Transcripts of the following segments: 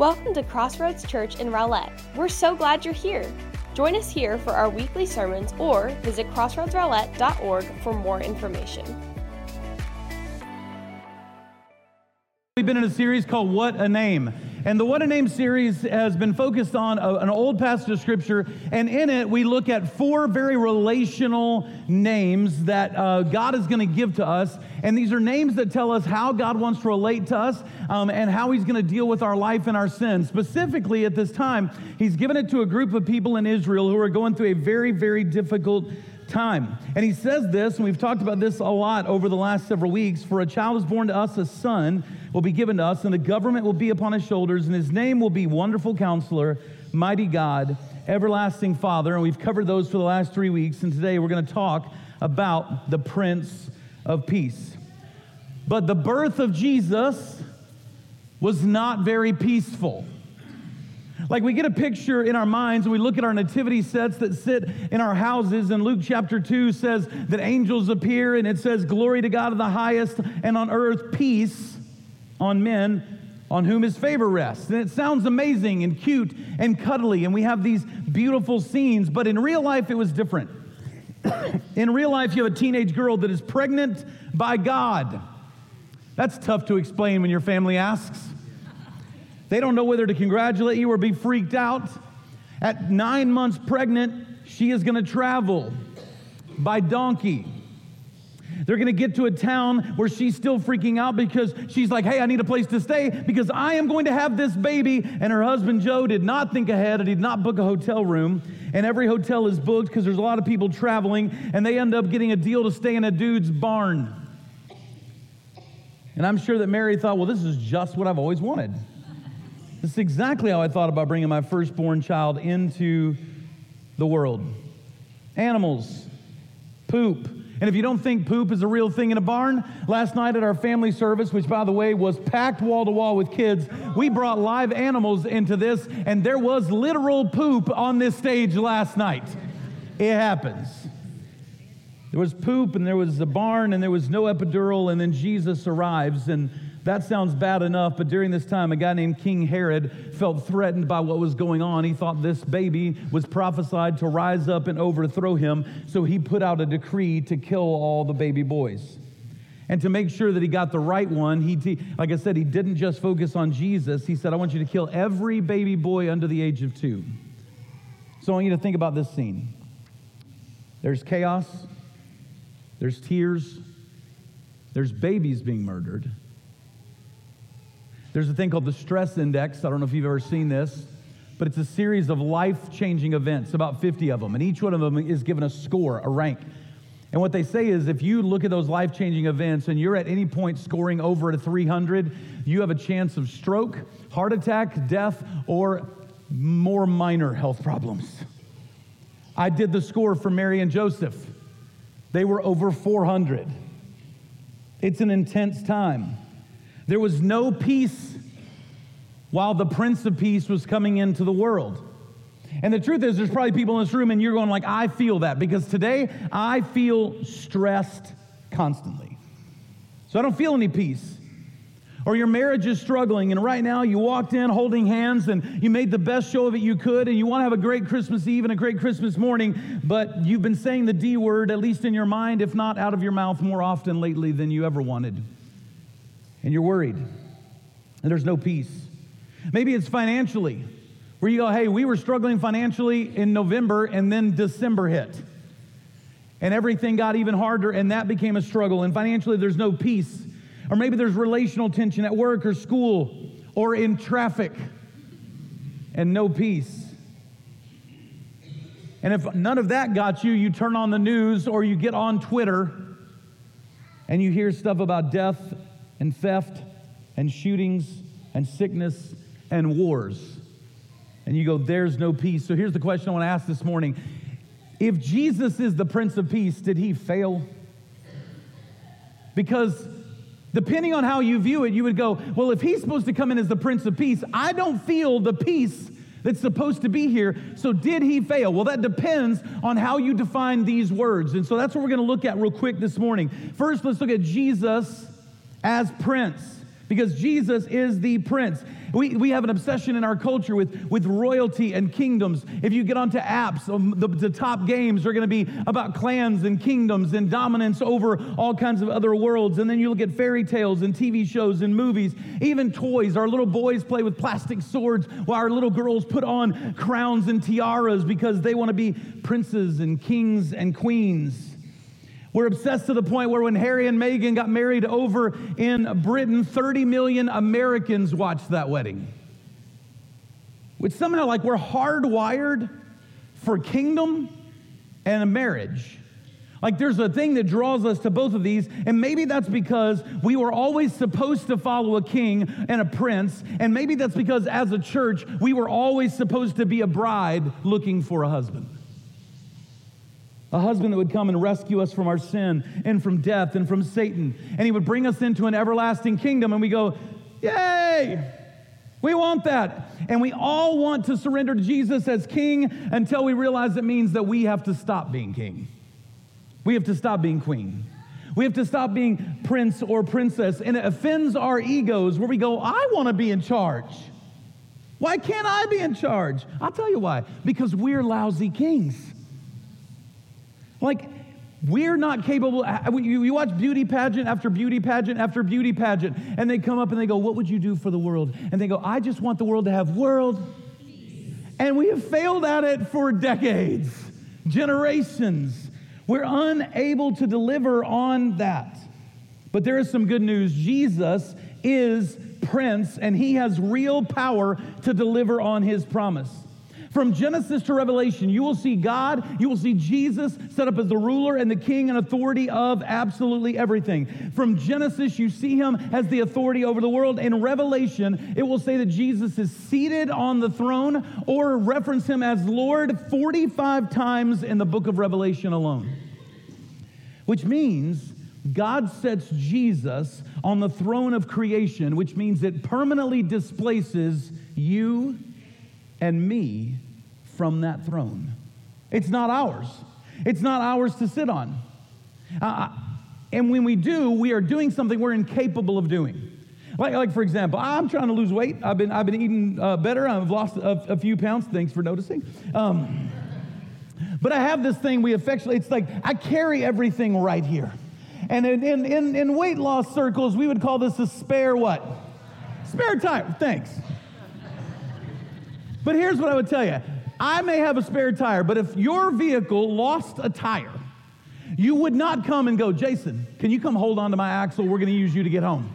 Welcome to Crossroads Church in Rowlett. We're so glad you're here. Join us here for our weekly sermons or visit crossroadsrowlett.org for more information. We've been in a series called What a Name. And the What a Name series has been focused on a, an old passage of Scripture. And in it, we look at four very relational names that uh, God is going to give to us. And these are names that tell us how God wants to relate to us um, and how He's going to deal with our life and our sin. Specifically, at this time, He's given it to a group of people in Israel who are going through a very, very difficult time. And he says this, and we've talked about this a lot over the last several weeks for a child is born to us, a son will be given to us, and the government will be upon his shoulders, and his name will be Wonderful Counselor, Mighty God, Everlasting Father. And we've covered those for the last three weeks, and today we're going to talk about the Prince of Peace. But the birth of Jesus was not very peaceful. Like we get a picture in our minds and we look at our nativity sets that sit in our houses, and Luke chapter 2 says that angels appear and it says, Glory to God of the highest, and on earth peace on men on whom his favor rests. And it sounds amazing and cute and cuddly, and we have these beautiful scenes, but in real life, it was different. in real life, you have a teenage girl that is pregnant by God. That's tough to explain when your family asks. They don't know whether to congratulate you or be freaked out. At nine months pregnant, she is going to travel by donkey. They're going to get to a town where she's still freaking out because she's like, hey, I need a place to stay because I am going to have this baby. And her husband, Joe, did not think ahead and he did not book a hotel room. And every hotel is booked because there's a lot of people traveling. And they end up getting a deal to stay in a dude's barn. And I'm sure that Mary thought, well, this is just what I've always wanted. This is exactly how I thought about bringing my firstborn child into the world. Animals, poop. And if you don't think poop is a real thing in a barn, last night at our family service, which by the way was packed wall to wall with kids, we brought live animals into this, and there was literal poop on this stage last night. It happens. There was poop, and there was a barn, and there was no epidural, and then Jesus arrives, and that sounds bad enough, but during this time, a guy named King Herod felt threatened by what was going on. He thought this baby was prophesied to rise up and overthrow him, so he put out a decree to kill all the baby boys. And to make sure that he got the right one, he, like I said, he didn't just focus on Jesus. He said, I want you to kill every baby boy under the age of two. So I want you to think about this scene. There's chaos, there's tears, there's babies being murdered. There's a thing called the stress index. I don't know if you've ever seen this, but it's a series of life changing events, about 50 of them, and each one of them is given a score, a rank. And what they say is if you look at those life changing events and you're at any point scoring over a 300, you have a chance of stroke, heart attack, death, or more minor health problems. I did the score for Mary and Joseph, they were over 400. It's an intense time. There was no peace while the Prince of Peace was coming into the world. And the truth is, there's probably people in this room and you're going like, I feel that because today I feel stressed constantly. So I don't feel any peace. Or your marriage is struggling, and right now you walked in holding hands and you made the best show of it you could, and you want to have a great Christmas Eve and a great Christmas morning, but you've been saying the D word, at least in your mind, if not out of your mouth, more often lately than you ever wanted and you're worried and there's no peace. Maybe it's financially, where you go, hey, we were struggling financially in November and then December hit. And everything got even harder and that became a struggle. And financially, there's no peace. Or maybe there's relational tension at work or school or in traffic and no peace. And if none of that got you, you turn on the news or you get on Twitter and you hear stuff about death and theft and shootings and sickness and wars. And you go, there's no peace. So here's the question I want to ask this morning If Jesus is the Prince of Peace, did he fail? Because depending on how you view it, you would go, well, if he's supposed to come in as the Prince of Peace, I don't feel the peace that's supposed to be here. So, did he fail? Well, that depends on how you define these words. And so, that's what we're going to look at real quick this morning. First, let's look at Jesus as prince. because Jesus is the prince. We, we have an obsession in our culture with, with royalty and kingdoms. If you get onto apps, um, the, the top games are going to be about clans and kingdoms and dominance over all kinds of other worlds. And then you look at fairy tales and TV shows and movies, even toys. Our little boys play with plastic swords while our little girls put on crowns and tiaras because they want to be princes and kings and queens. We're obsessed to the point where when Harry and Meghan got married over in Britain, 30 million Americans watched that wedding. Which somehow, like, we're hardwired for kingdom and a marriage. Like, there's a thing that draws us to both of these, and maybe that's because we were always supposed to follow a king and a prince, and maybe that's because as a church, we were always supposed to be a bride looking for a husband a husband that would come and rescue us from our sin and from death and from Satan. And he would bring us into an everlasting kingdom. And we go, Yay! We want that. And we all want to surrender to Jesus as king until we realize it means that we have to stop being king. We have to stop being queen. We have to stop being prince or princess. And it offends our egos where we go, I want to be in charge. Why can't I be in charge? I'll tell you why. Because we're lousy kings. Like, we're not capable. You watch beauty pageant after beauty pageant after beauty pageant, and they come up and they go, What would you do for the world? And they go, I just want the world to have world. And we have failed at it for decades, generations. We're unable to deliver on that. But there is some good news. Jesus is Prince, and he has real power to deliver on his promise. From Genesis to Revelation, you will see God, you will see Jesus set up as the ruler and the king and authority of absolutely everything. From Genesis, you see him as the authority over the world. In Revelation, it will say that Jesus is seated on the throne or reference him as Lord 45 times in the book of Revelation alone. Which means God sets Jesus on the throne of creation, which means it permanently displaces you and me from that throne. It's not ours, it's not ours to sit on. Uh, and when we do, we are doing something we're incapable of doing. Like, like for example, I'm trying to lose weight. I've been, I've been eating uh, better. I've lost a, a, few pounds. Thanks for noticing. Um, but I have this thing we affectionately, it's like I carry everything right here. And in, in, in, in weight loss circles, we would call this a spare what? Spare tire. Thanks. But here's what I would tell you I may have a spare tire, but if your vehicle lost a tire, you would not come and go, Jason, can you come hold on to my axle? We're going to use you to get home.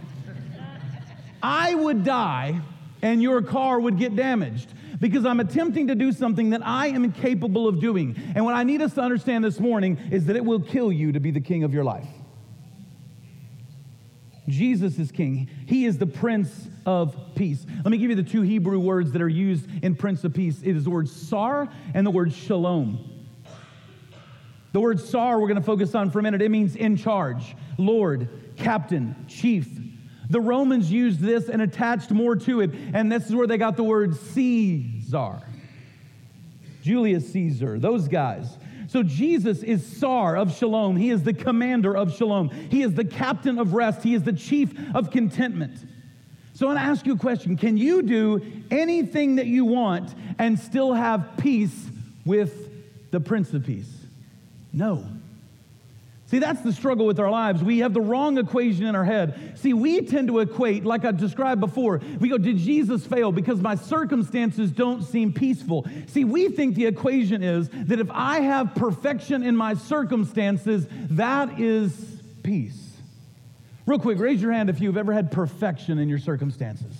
I would die and your car would get damaged because I'm attempting to do something that I am incapable of doing. And what I need us to understand this morning is that it will kill you to be the king of your life. Jesus is king. He is the Prince of Peace. Let me give you the two Hebrew words that are used in Prince of Peace. It is the word sar and the word shalom. The word sar we're going to focus on for a minute. It means in charge, Lord, captain, chief. The Romans used this and attached more to it, and this is where they got the word Caesar. Julius Caesar, those guys. So Jesus is Sar of Shalom. He is the commander of Shalom. He is the captain of rest. He is the chief of contentment. So I want to ask you a question Can you do anything that you want and still have peace with the Prince of Peace? No. See, that's the struggle with our lives. We have the wrong equation in our head. See, we tend to equate, like I described before, we go, Did Jesus fail? Because my circumstances don't seem peaceful. See, we think the equation is that if I have perfection in my circumstances, that is peace. Real quick, raise your hand if you've ever had perfection in your circumstances.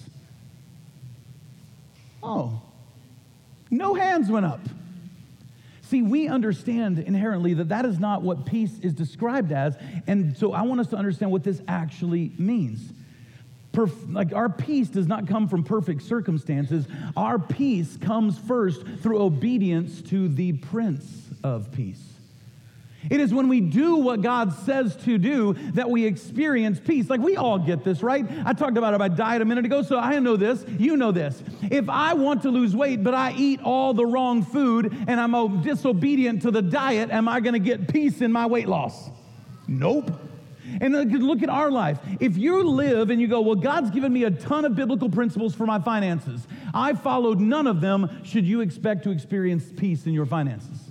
Oh, no hands went up. See, we understand inherently that that is not what peace is described as. And so I want us to understand what this actually means. Perf- like our peace does not come from perfect circumstances. Our peace comes first through obedience to the Prince of Peace. It is when we do what God says to do that we experience peace. Like we all get this, right? I talked about my diet a minute ago, so I know this. You know this. If I want to lose weight, but I eat all the wrong food and I'm disobedient to the diet, am I going to get peace in my weight loss? Nope. And look at our life. If you live and you go, Well, God's given me a ton of biblical principles for my finances, I followed none of them, should you expect to experience peace in your finances?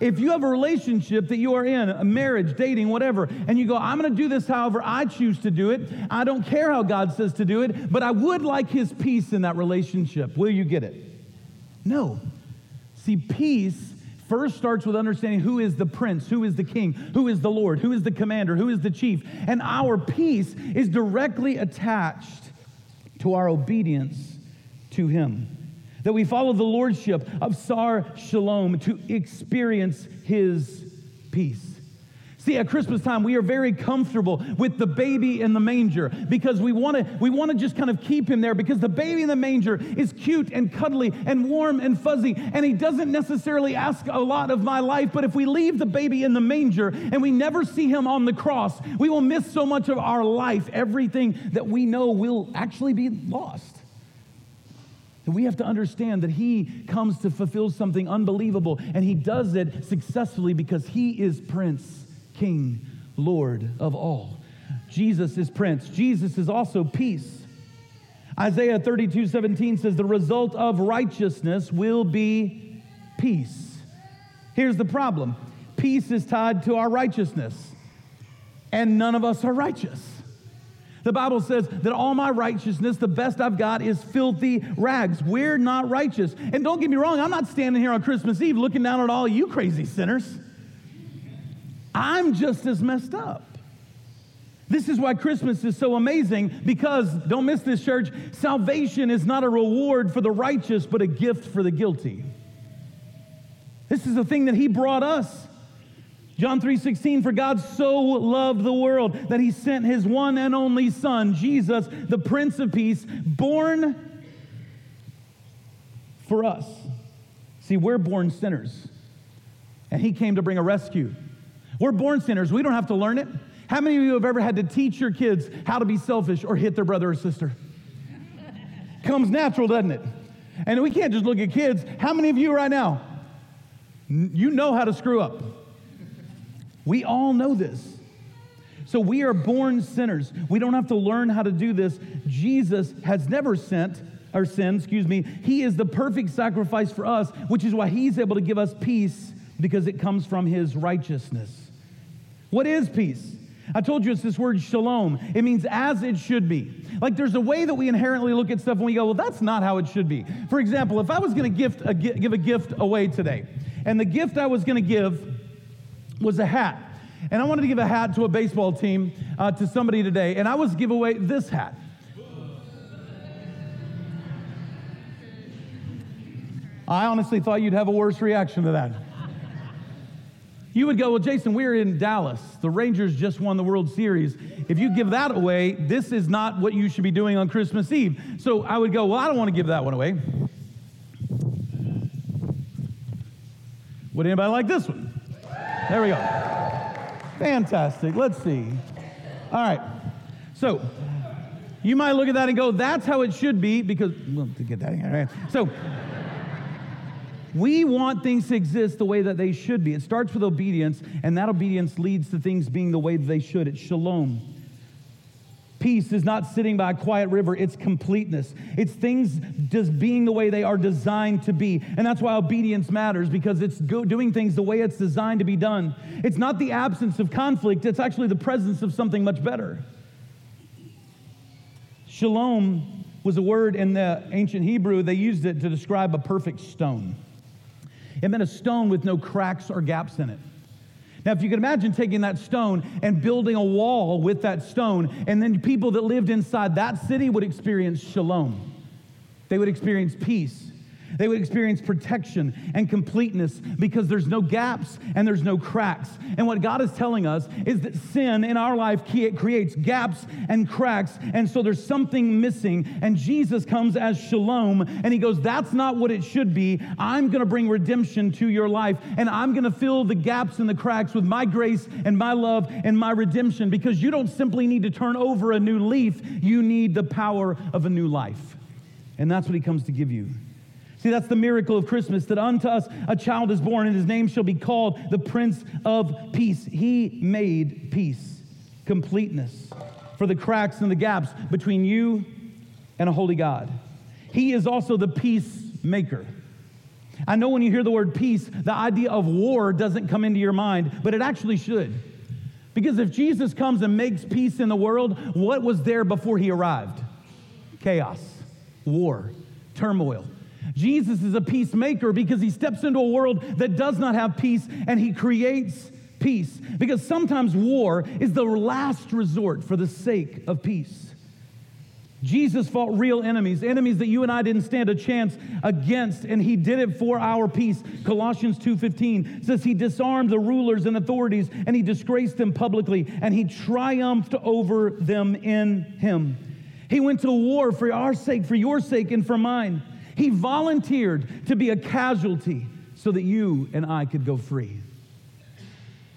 If you have a relationship that you are in, a marriage, dating, whatever, and you go, I'm going to do this however I choose to do it, I don't care how God says to do it, but I would like His peace in that relationship, will you get it? No. See, peace first starts with understanding who is the prince, who is the king, who is the Lord, who is the commander, who is the chief. And our peace is directly attached to our obedience to him. That we follow the lordship of Sar Shalom to experience his peace. See, at Christmas time, we are very comfortable with the baby in the manger because we want to we want to just kind of keep him there because the baby in the manger is cute and cuddly and warm and fuzzy and he doesn't necessarily ask a lot of my life, but if we leave the baby in the manger and we never see him on the cross, we will miss so much of our life, everything that we know will actually be lost. We have to understand that he comes to fulfill something unbelievable and he does it successfully because he is prince King, Lord of all. Jesus is Prince. Jesus is also peace. Isaiah 32 17 says, The result of righteousness will be peace. Here's the problem peace is tied to our righteousness, and none of us are righteous. The Bible says that all my righteousness, the best I've got, is filthy rags. We're not righteous. And don't get me wrong, I'm not standing here on Christmas Eve looking down at all you crazy sinners. I'm just as messed up. This is why Christmas is so amazing because, don't miss this, church, salvation is not a reward for the righteous, but a gift for the guilty. This is the thing that He brought us. John 3:16 for God so loved the world that he sent his one and only son Jesus the prince of peace born for us. See, we're born sinners. And he came to bring a rescue. We're born sinners. We don't have to learn it. How many of you have ever had to teach your kids how to be selfish or hit their brother or sister? Comes natural, doesn't it? And we can't just look at kids. How many of you right now, you know how to screw up? We all know this. So we are born sinners. We don't have to learn how to do this. Jesus has never sent our sinned, excuse me. He is the perfect sacrifice for us, which is why he's able to give us peace because it comes from his righteousness. What is peace? I told you it's this word shalom. It means as it should be. Like there's a way that we inherently look at stuff and we go, well, that's not how it should be. For example, if I was going to gift a, give a gift away today, and the gift I was going to give was a hat, and I wanted to give a hat to a baseball team uh, to somebody today, and I was give away this hat. I honestly thought you'd have a worse reaction to that. You would go, Well, Jason, we're in Dallas. The Rangers just won the World Series. If you give that away, this is not what you should be doing on Christmas Eve. So I would go, Well, I don't want to give that one away. Would anybody like this one? There we go. Fantastic. Let's see. All right. So you might look at that and go, That's how it should be because, well, to get that in, right? So, we want things to exist the way that they should be. It starts with obedience, and that obedience leads to things being the way that they should. It's shalom. Peace is not sitting by a quiet river, it's completeness. It's things just being the way they are designed to be. And that's why obedience matters because it's doing things the way it's designed to be done. It's not the absence of conflict, it's actually the presence of something much better. Shalom was a word in the ancient Hebrew, they used it to describe a perfect stone. It meant a stone with no cracks or gaps in it. Now, if you could imagine taking that stone and building a wall with that stone, and then people that lived inside that city would experience shalom. They would experience peace. They would experience protection and completeness because there's no gaps and there's no cracks. And what God is telling us is that sin in our life creates gaps and cracks. And so there's something missing. And Jesus comes as shalom and he goes, That's not what it should be. I'm going to bring redemption to your life and I'm going to fill the gaps and the cracks with my grace and my love and my redemption because you don't simply need to turn over a new leaf, you need the power of a new life. And that's what he comes to give you. See, that's the miracle of Christmas that unto us a child is born, and his name shall be called the Prince of Peace. He made peace. completeness, for the cracks and the gaps between you and a holy God. He is also the peacemaker. I know when you hear the word peace, the idea of war doesn't come into your mind, but it actually should. Because if Jesus comes and makes peace in the world, what was there before he arrived? Chaos, war, turmoil. Jesus is a peacemaker because he steps into a world that does not have peace and he creates peace. Because sometimes war is the last resort for the sake of peace. Jesus fought real enemies, enemies that you and I didn't stand a chance against, and he did it for our peace. Colossians 2:15 says he disarmed the rulers and authorities and he disgraced them publicly and he triumphed over them in him. He went to war for our sake, for your sake and for mine. He volunteered to be a casualty so that you and I could go free.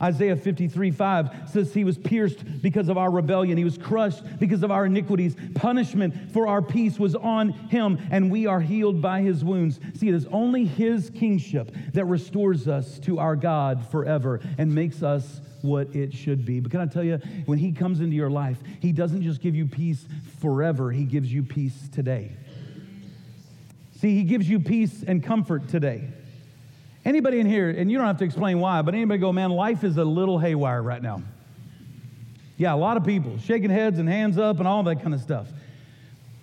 Isaiah 53 5 says he was pierced because of our rebellion. He was crushed because of our iniquities. Punishment for our peace was on him, and we are healed by his wounds. See, it is only his kingship that restores us to our God forever and makes us what it should be. But can I tell you, when he comes into your life, he doesn't just give you peace forever, he gives you peace today. See, he gives you peace and comfort today. Anybody in here, and you don't have to explain why, but anybody go, man, life is a little haywire right now. Yeah, a lot of people shaking heads and hands up and all that kind of stuff.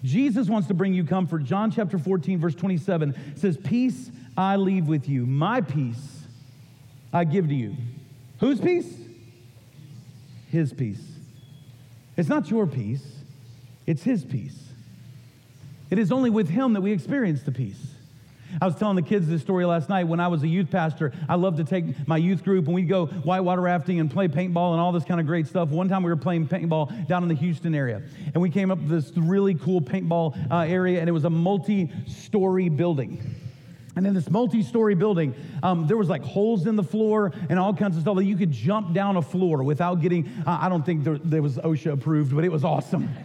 Jesus wants to bring you comfort. John chapter 14, verse 27 says, Peace I leave with you, my peace I give to you. Whose peace? His peace. It's not your peace, it's His peace. It is only with Him that we experience the peace. I was telling the kids this story last night when I was a youth pastor. I loved to take my youth group and we'd go whitewater rafting and play paintball and all this kind of great stuff. One time we were playing paintball down in the Houston area and we came up this really cool paintball uh, area and it was a multi story building. And in this multi-story building, um, there was like holes in the floor and all kinds of stuff that you could jump down a floor without getting. Uh, I don't think there, there was OSHA approved, but it was awesome.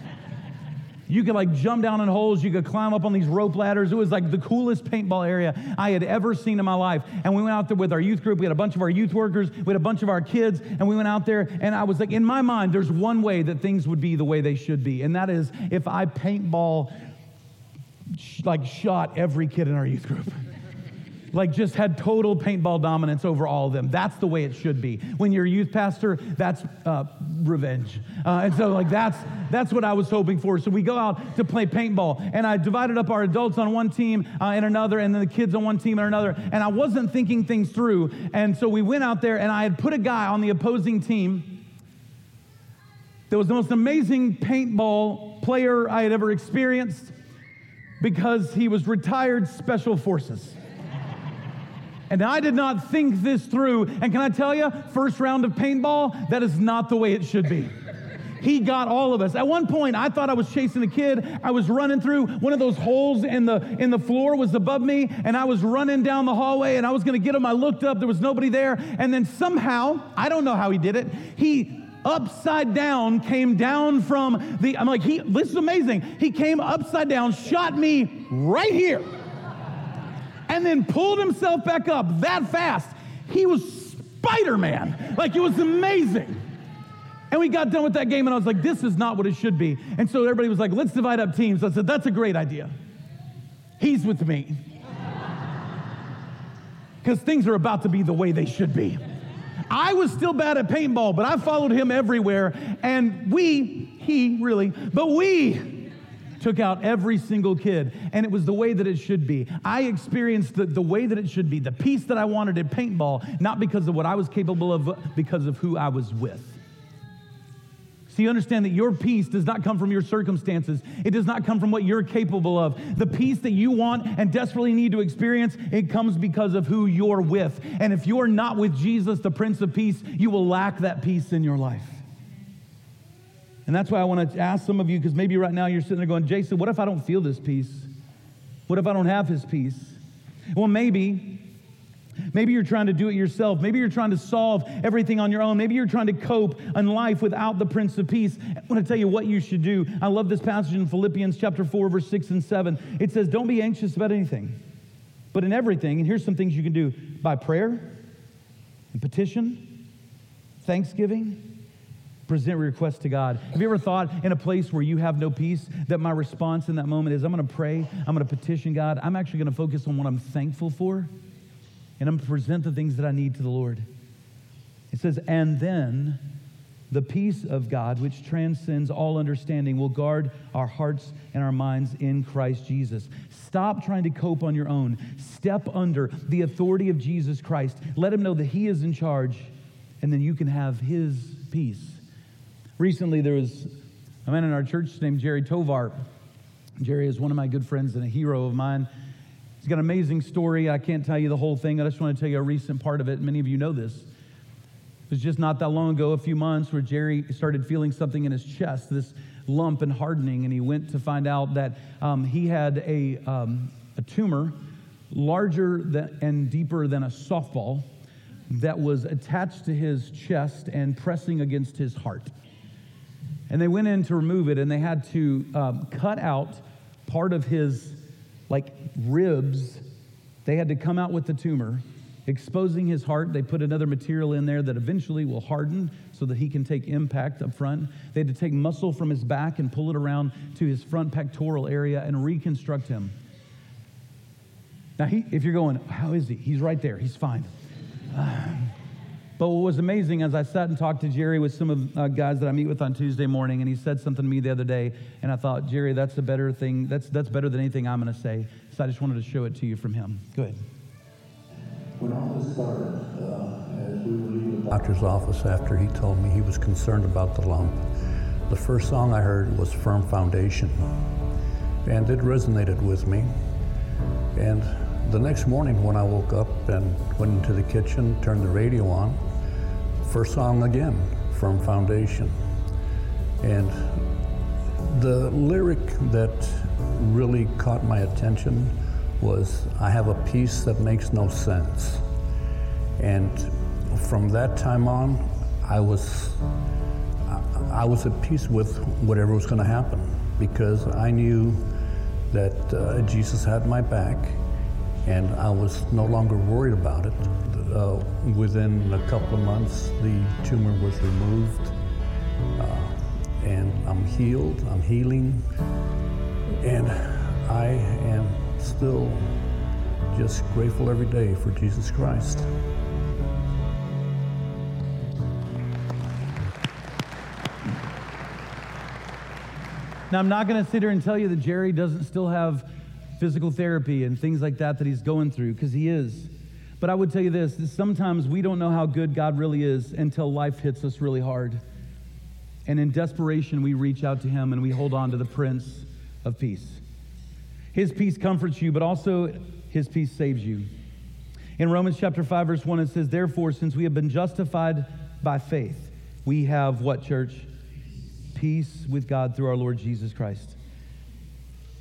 You could like jump down in holes. You could climb up on these rope ladders. It was like the coolest paintball area I had ever seen in my life. And we went out there with our youth group. We had a bunch of our youth workers. We had a bunch of our kids. And we went out there. And I was like, in my mind, there's one way that things would be the way they should be. And that is if I paintball like shot every kid in our youth group like just had total paintball dominance over all of them. That's the way it should be. When you're a youth pastor, that's uh, revenge. Uh, and so like that's that's what I was hoping for. So we go out to play paintball, and I divided up our adults on one team uh, and another, and then the kids on one team and another. And I wasn't thinking things through, and so we went out there, and I had put a guy on the opposing team. That was the most amazing paintball player I had ever experienced because he was retired special forces. And I did not think this through. And can I tell you, first round of paintball, that is not the way it should be. He got all of us. At one point, I thought I was chasing a kid. I was running through one of those holes in the in the floor was above me, and I was running down the hallway, and I was going to get him. I looked up, there was nobody there, and then somehow, I don't know how he did it. He upside down came down from the. I'm like, he. This is amazing. He came upside down, shot me right here and then pulled himself back up that fast. He was Spider Man. Like it was amazing. And we got done with that game, and I was like, this is not what it should be. And so everybody was like, let's divide up teams. I said, that's a great idea. He's with me. Because things are about to be the way they should be. I was still bad at paintball, but I followed him everywhere. And we, he really, but we took out every single kid, and it was the way that it should be. I experienced the, the way that it should be, the peace that I wanted at paintball, not because of what I was capable of, because of who I was with. So you understand that your peace does not come from your circumstances. It does not come from what you're capable of. The peace that you want and desperately need to experience, it comes because of who you're with. And if you're not with Jesus, the Prince of Peace, you will lack that peace in your life. And that's why I want to ask some of you, because maybe right now you're sitting there going, Jason, what if I don't feel this peace? What if I don't have his peace? Well, maybe. Maybe you're trying to do it yourself. Maybe you're trying to solve everything on your own. Maybe you're trying to cope in life without the Prince of Peace. I want to tell you what you should do. I love this passage in Philippians chapter 4, verse 6 and 7. It says, Don't be anxious about anything, but in everything, and here's some things you can do by prayer and petition, thanksgiving, present your request to God. Have you ever thought in a place where you have no peace that my response in that moment is I'm going to pray, I'm going to petition God, I'm actually going to focus on what I'm thankful for, and I'm going to present the things that I need to the Lord. It says, and then the peace of God, which transcends all understanding, will guard our hearts and our minds in Christ Jesus. Stop trying to cope on your own. Step under the authority of Jesus Christ. Let him know that he is in charge, and then you can have his peace. Recently, there was a man in our church named Jerry Tovar. Jerry is one of my good friends and a hero of mine. He's got an amazing story. I can't tell you the whole thing. I just want to tell you a recent part of it. Many of you know this. It was just not that long ago, a few months, where Jerry started feeling something in his chest, this lump and hardening, and he went to find out that um, he had a, um, a tumor larger than, and deeper than a softball that was attached to his chest and pressing against his heart. And they went in to remove it, and they had to um, cut out part of his like ribs. They had to come out with the tumor exposing his heart. They put another material in there that eventually will harden so that he can take impact up front. They had to take muscle from his back and pull it around to his front pectoral area and reconstruct him. Now, he, if you're going, how is he? He's right there. He's fine. Uh, but what was amazing as I sat and talked to Jerry with some of uh, guys that I meet with on Tuesday morning, and he said something to me the other day, and I thought, Jerry, that's a better thing. That's, that's better than anything I'm going to say. So I just wanted to show it to you from him. Go ahead. When all this started, uh, as we were leaving the doctor's office after he told me he was concerned about the lump, the first song I heard was Firm Foundation. And it resonated with me. And the next morning when I woke up and went into the kitchen, turned the radio on, first song again, Firm Foundation. And the lyric that really caught my attention was I have a peace that makes no sense. And from that time on, I was I was at peace with whatever was going to happen because I knew that uh, Jesus had my back, and I was no longer worried about it. Uh, within a couple of months, the tumor was removed, uh, and I'm healed. I'm healing, and I am still just grateful every day for Jesus Christ. Now, I'm not going to sit here and tell you that Jerry doesn't still have physical therapy and things like that that he's going through, because he is. But I would tell you this sometimes we don't know how good God really is until life hits us really hard. And in desperation, we reach out to him and we hold on to the Prince of Peace. His peace comforts you, but also his peace saves you. In Romans chapter 5, verse 1, it says, Therefore, since we have been justified by faith, we have what, church? Peace with God through our Lord Jesus Christ.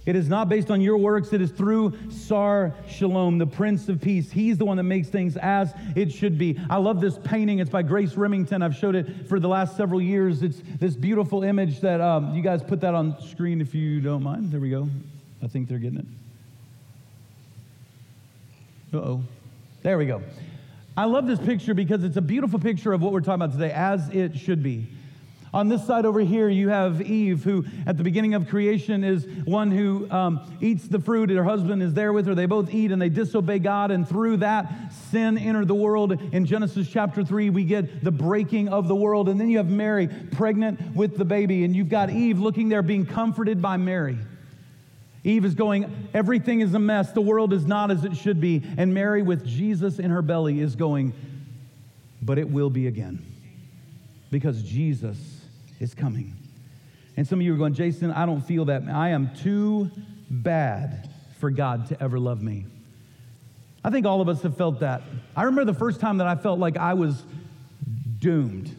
It is not based on your works. It is through Sar Shalom, the Prince of Peace. He's the one that makes things as it should be. I love this painting. It's by Grace Remington. I've showed it for the last several years. It's this beautiful image that um, you guys put that on screen if you don't mind. There we go. I think they're getting it. Uh oh. There we go. I love this picture because it's a beautiful picture of what we're talking about today, as it should be. On this side over here, you have Eve, who at the beginning of creation is one who um, eats the fruit. And her husband is there with her. They both eat and they disobey God. And through that, sin entered the world. In Genesis chapter 3, we get the breaking of the world. And then you have Mary pregnant with the baby. And you've got Eve looking there being comforted by Mary. Eve is going, everything is a mess. The world is not as it should be. And Mary, with Jesus in her belly, is going, but it will be again because Jesus is coming. And some of you are going, Jason, I don't feel that. I am too bad for God to ever love me. I think all of us have felt that. I remember the first time that I felt like I was doomed.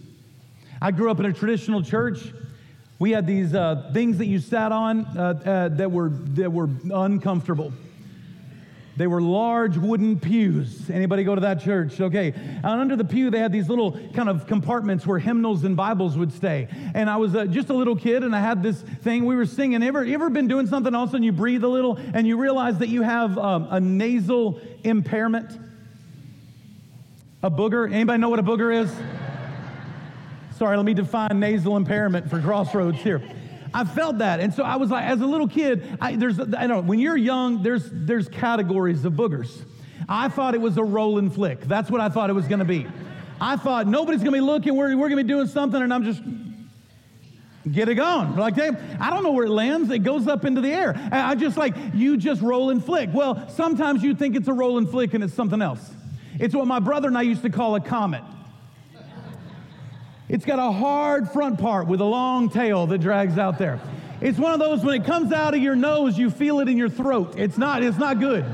I grew up in a traditional church. We had these uh, things that you sat on uh, uh, that, were, that were uncomfortable. They were large wooden pews. Anybody go to that church? Okay. And under the pew, they had these little kind of compartments where hymnals and Bibles would stay. And I was uh, just a little kid, and I had this thing we were singing. Ever, ever been doing something, all of a sudden you breathe a little, and you realize that you have um, a nasal impairment? A booger? Anybody know what a booger is? Sorry, let me define nasal impairment for Crossroads here. I felt that. And so I was like, as a little kid, I, there's, I don't know, when you're young, there's, there's categories of boogers. I thought it was a roll and flick. That's what I thought it was going to be. I thought nobody's going to be looking, we're, we're going to be doing something, and I'm just get it gone. Like, they, I don't know where it lands. It goes up into the air. I just like, you just roll and flick. Well, sometimes you think it's a roll and flick and it's something else. It's what my brother and I used to call a comet. It's got a hard front part with a long tail that drags out there. It's one of those when it comes out of your nose, you feel it in your throat. It's not, it's not good.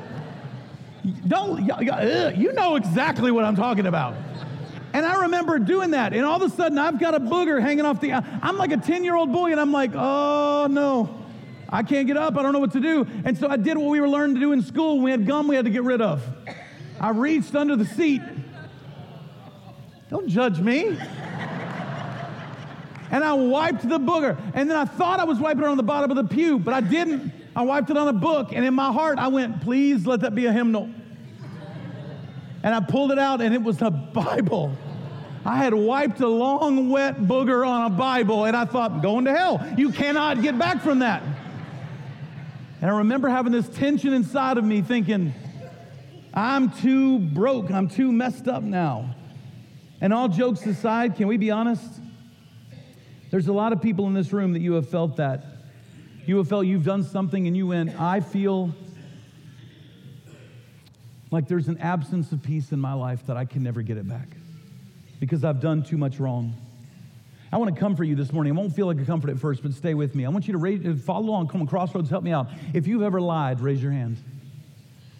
Don't, uh, you know exactly what I'm talking about. And I remember doing that, and all of a sudden I've got a booger hanging off the. Uh, I'm like a 10 year old boy, and I'm like, oh no, I can't get up. I don't know what to do. And so I did what we were learning to do in school. We had gum we had to get rid of. I reached under the seat. Don't judge me. And I wiped the booger. And then I thought I was wiping it on the bottom of the pew, but I didn't. I wiped it on a book. And in my heart, I went, please let that be a hymnal. And I pulled it out, and it was a Bible. I had wiped a long, wet booger on a Bible, and I thought, going to hell. You cannot get back from that. And I remember having this tension inside of me thinking, I'm too broke. I'm too messed up now. And all jokes aside, can we be honest? There's a lot of people in this room that you have felt that. You have felt you've done something and you went, I feel like there's an absence of peace in my life that I can never get it back because I've done too much wrong. I want to comfort you this morning. I won't feel like a comfort at first, but stay with me. I want you to raise, follow along. Come on, Crossroads, help me out. If you've ever lied, raise your hand.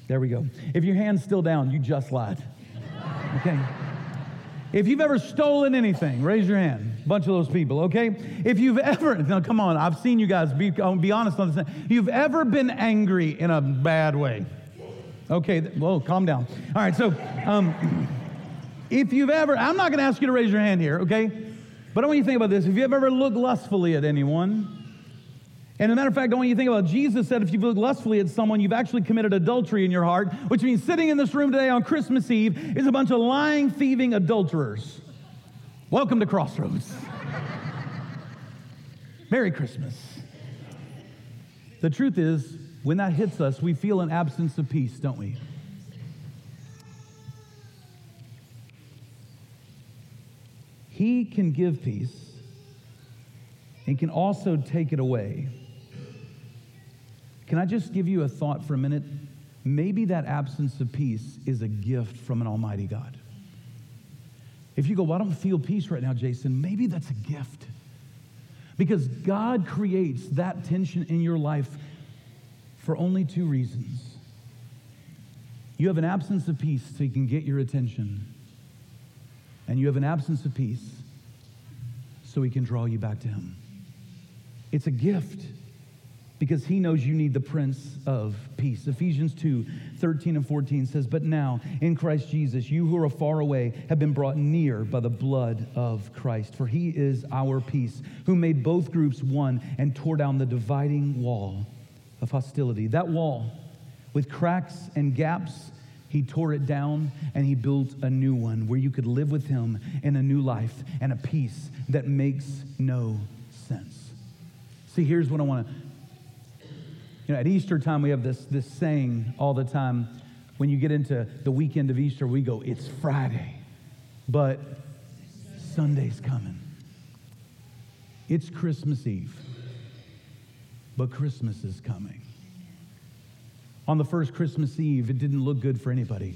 There we go. If your hand's still down, you just lied. Okay? If you've ever stolen anything, raise your hand. A bunch of those people, okay? If you've ever, now come on, I've seen you guys, be, be honest on this. You've ever been angry in a bad way. Okay, whoa, calm down. All right, so um, if you've ever, I'm not to ask you to raise your hand here, okay? But I want you to think about this. If you've ever looked lustfully at anyone, and a matter of fact, want you think about it. Jesus said if you've looked lustfully at someone, you've actually committed adultery in your heart, which means sitting in this room today on Christmas Eve is a bunch of lying, thieving adulterers. Welcome to Crossroads. Merry Christmas. The truth is, when that hits us, we feel an absence of peace, don't we? He can give peace and can also take it away. Can I just give you a thought for a minute? Maybe that absence of peace is a gift from an almighty God. If you go, well, I don't feel peace right now, Jason, maybe that's a gift. Because God creates that tension in your life for only two reasons. You have an absence of peace so he can get your attention and you have an absence of peace so he can draw you back to him. It's a gift because he knows you need the Prince of Peace. Ephesians 2 13 and 14 says, But now, in Christ Jesus, you who are far away have been brought near by the blood of Christ. For he is our peace, who made both groups one and tore down the dividing wall of hostility. That wall, with cracks and gaps he tore it down and he built a new one where you could live with him in a new life and a peace that makes no sense. See, here's what I want to. You know, at Easter time, we have this, this saying all the time. When you get into the weekend of Easter, we go, it's Friday, but Sunday's coming. It's Christmas Eve, but Christmas is coming. On the first Christmas Eve, it didn't look good for anybody.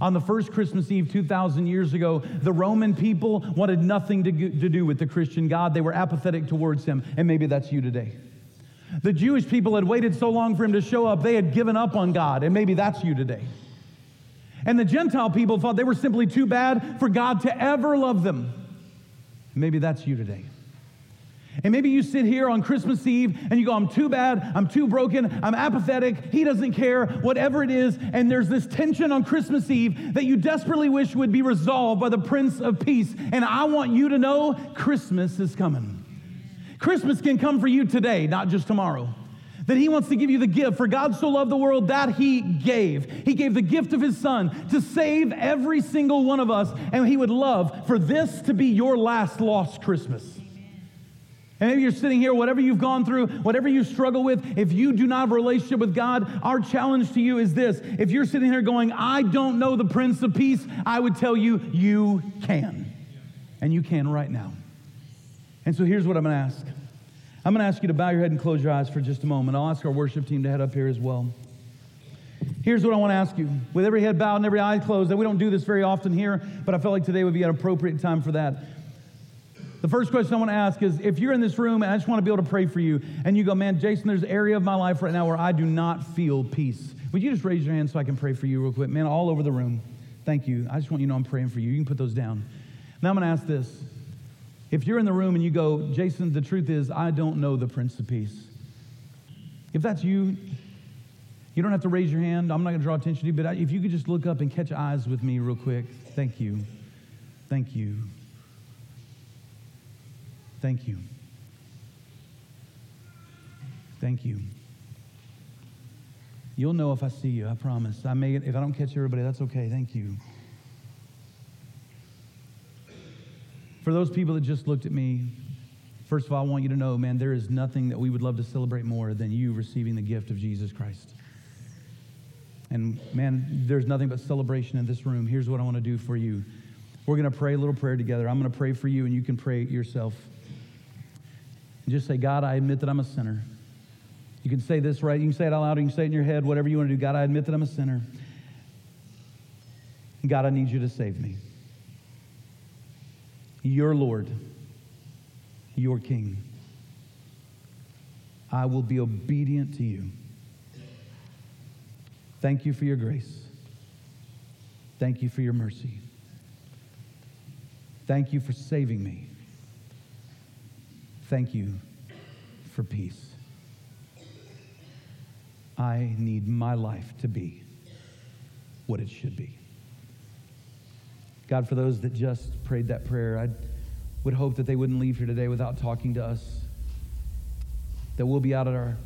On the first Christmas Eve 2,000 years ago, the Roman people wanted nothing to, to do with the Christian God. They were apathetic towards him, and maybe that's you today. The Jewish people had waited so long for him to show up, they had given up on God, and maybe that's you today. And the Gentile people thought they were simply too bad for God to ever love them. Maybe that's you today. And maybe you sit here on Christmas Eve and you go, I'm too bad, I'm too broken, I'm apathetic, he doesn't care, whatever it is. And there's this tension on Christmas Eve that you desperately wish would be resolved by the Prince of Peace. And I want you to know Christmas is coming. Christmas can come for you today, not just tomorrow. that he wants to give you the gift. For God so loved the world that he gave. He gave the gift of his son to save every single one of us, and he would love for this to be your last lost Christmas. And maybe you're sitting here, whatever you've gone through, whatever you struggle with, if you do not have a relationship with God, our challenge to you is this. If you're sitting here going, I don't know the Prince of Peace, I would tell you, you can. And you can right now. And so here's what I'm going to ask I'm going to ask you to bow your head and close your eyes for just a moment. I'll ask our worship team to head up here as well. Here's what I want to ask you with every head bowed and every eye closed. And we don't do this very often here, but I felt like today would be an appropriate time for that. The first question I want to ask is if you're in this room and I just want to be able to pray for you, and you go, man, Jason, there's an area of my life right now where I do not feel peace. Would you just raise your hand so I can pray for you real quick? Man, all over the room. Thank you. I just want you to know I'm praying for you. You can put those down. Now I'm going to ask this if you're in the room and you go, Jason, the truth is, I don't know the Prince of Peace. If that's you, you don't have to raise your hand. I'm not going to draw attention to you, but if you could just look up and catch eyes with me real quick. Thank you. Thank you. Thank you. Thank you. You'll know if I see you, I promise. I may, if I don't catch everybody, that's okay. Thank you. For those people that just looked at me, first of all, I want you to know, man, there is nothing that we would love to celebrate more than you receiving the gift of Jesus Christ. And man, there's nothing but celebration in this room. Here's what I want to do for you. We're going to pray a little prayer together. I'm going to pray for you, and you can pray yourself. And just say, God, I admit that I'm a sinner. You can say this right. You can say it out loud. You can say it in your head, whatever you want to do. God, I admit that I'm a sinner. God, I need you to save me your Lord, your King. I will be obedient to you. Thank you for your grace. Thank you for your mercy. Thank you for saving me. Thank you for peace. I need my life to be what it should be. God, for those that just prayed that prayer, I would hope that they wouldn't leave here today without talking to us. That we'll be out at our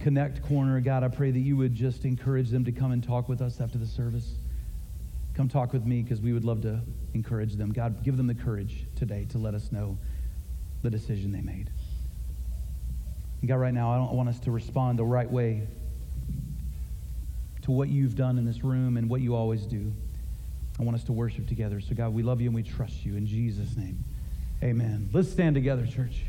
Connect corner. God, I pray that you would just encourage them to come and talk with us after the service. Come talk with me because we would love to encourage them. God, give them the courage today to let us know the decision they made. And God, right now, I don't want us to respond the right way to what you've done in this room and what you always do. I want us to worship together. So, God, we love you and we trust you. In Jesus' name, amen. Let's stand together, church.